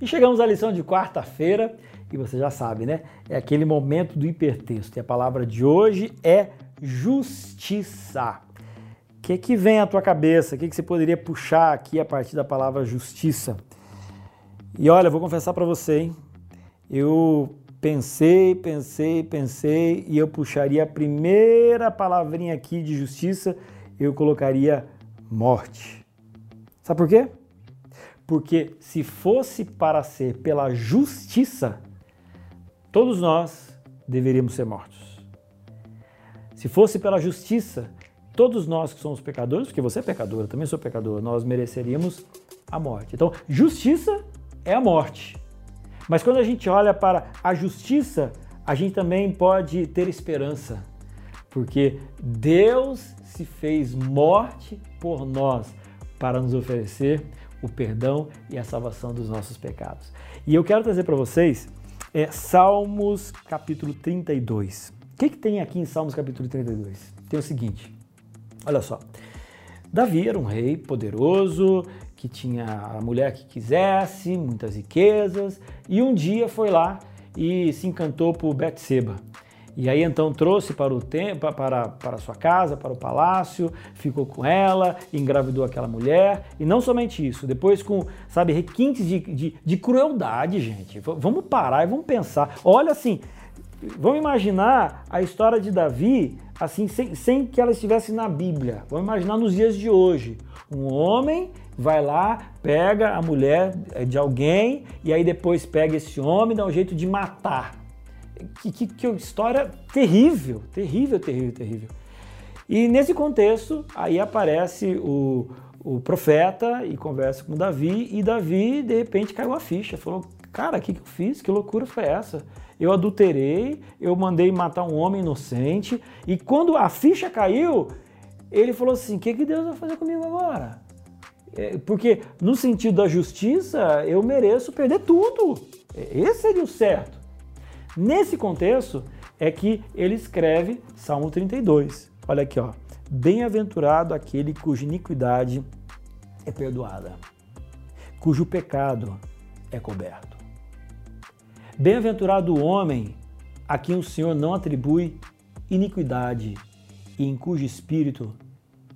E chegamos à lição de quarta-feira e você já sabe, né? É aquele momento do hipertexto. E a palavra de hoje é justiça. O que, que vem à tua cabeça? O que, que você poderia puxar aqui a partir da palavra justiça? E olha, vou confessar para você, hein? Eu pensei, pensei, pensei e eu puxaria a primeira palavrinha aqui de justiça, eu colocaria morte. Sabe por quê? Porque se fosse para ser pela justiça, todos nós deveríamos ser mortos. Se fosse pela justiça, todos nós que somos pecadores, porque você é pecador, eu também sou pecador, nós mereceríamos a morte. Então, justiça é a morte. Mas quando a gente olha para a justiça, a gente também pode ter esperança, porque Deus se fez morte por nós para nos oferecer o perdão e a salvação dos nossos pecados. E eu quero trazer para vocês é, Salmos capítulo 32. O que, que tem aqui em Salmos capítulo 32? Tem o seguinte, olha só. Davi era um rei poderoso, que tinha a mulher que quisesse, muitas riquezas, e um dia foi lá e se encantou por Betseba. E aí então trouxe para o tempo, para, para sua casa, para o palácio, ficou com ela, engravidou aquela mulher. E não somente isso, depois com, sabe, requintes de, de, de crueldade, gente. Vamos parar e vamos pensar. Olha assim, vamos imaginar a história de Davi assim, sem, sem que ela estivesse na Bíblia. Vamos imaginar nos dias de hoje. Um homem vai lá, pega a mulher de alguém e aí depois pega esse homem e dá um jeito de matar. Que, que, que história terrível, terrível, terrível, terrível. E nesse contexto, aí aparece o, o profeta e conversa com Davi, e Davi, de repente, caiu a ficha. Falou: Cara, o que, que eu fiz? Que loucura foi essa? Eu adulterei, eu mandei matar um homem inocente, e quando a ficha caiu, ele falou assim: O que, que Deus vai fazer comigo agora? É, porque, no sentido da justiça, eu mereço perder tudo. Esse seria o certo. Nesse contexto é que ele escreve Salmo 32. Olha aqui, ó. Bem-aventurado aquele cuja iniquidade é perdoada, cujo pecado é coberto. Bem-aventurado o homem a quem o Senhor não atribui iniquidade e em cujo espírito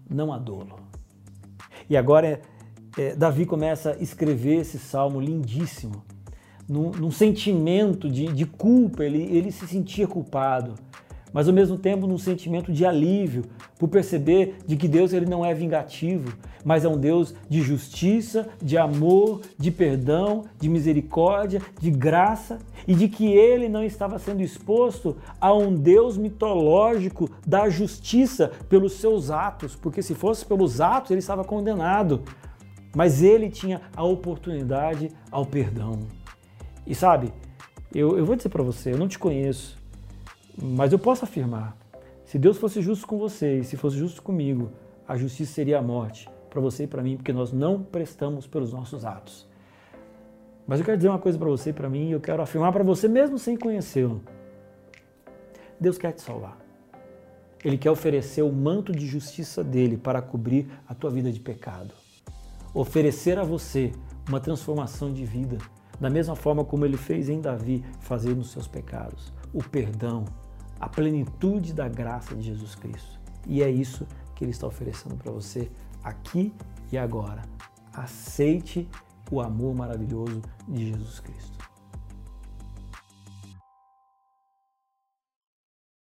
não há dolo. E agora é, é, Davi começa a escrever esse salmo lindíssimo num, num sentimento de, de culpa, ele, ele se sentia culpado, mas ao mesmo tempo num sentimento de alívio, por perceber de que Deus ele não é vingativo, mas é um Deus de justiça, de amor, de perdão, de misericórdia, de graça, e de que ele não estava sendo exposto a um Deus mitológico da justiça pelos seus atos, porque se fosse pelos atos ele estava condenado, mas ele tinha a oportunidade ao perdão. E sabe, eu, eu vou dizer para você, eu não te conheço, mas eu posso afirmar: se Deus fosse justo com você e se fosse justo comigo, a justiça seria a morte para você e para mim, porque nós não prestamos pelos nossos atos. Mas eu quero dizer uma coisa para você e para mim, eu quero afirmar para você mesmo sem conhecê-lo. Deus quer te salvar. Ele quer oferecer o manto de justiça dele para cobrir a tua vida de pecado. Oferecer a você uma transformação de vida da mesma forma como ele fez em Davi, fazer nos seus pecados, o perdão, a plenitude da graça de Jesus Cristo. E é isso que ele está oferecendo para você aqui e agora. Aceite o amor maravilhoso de Jesus Cristo.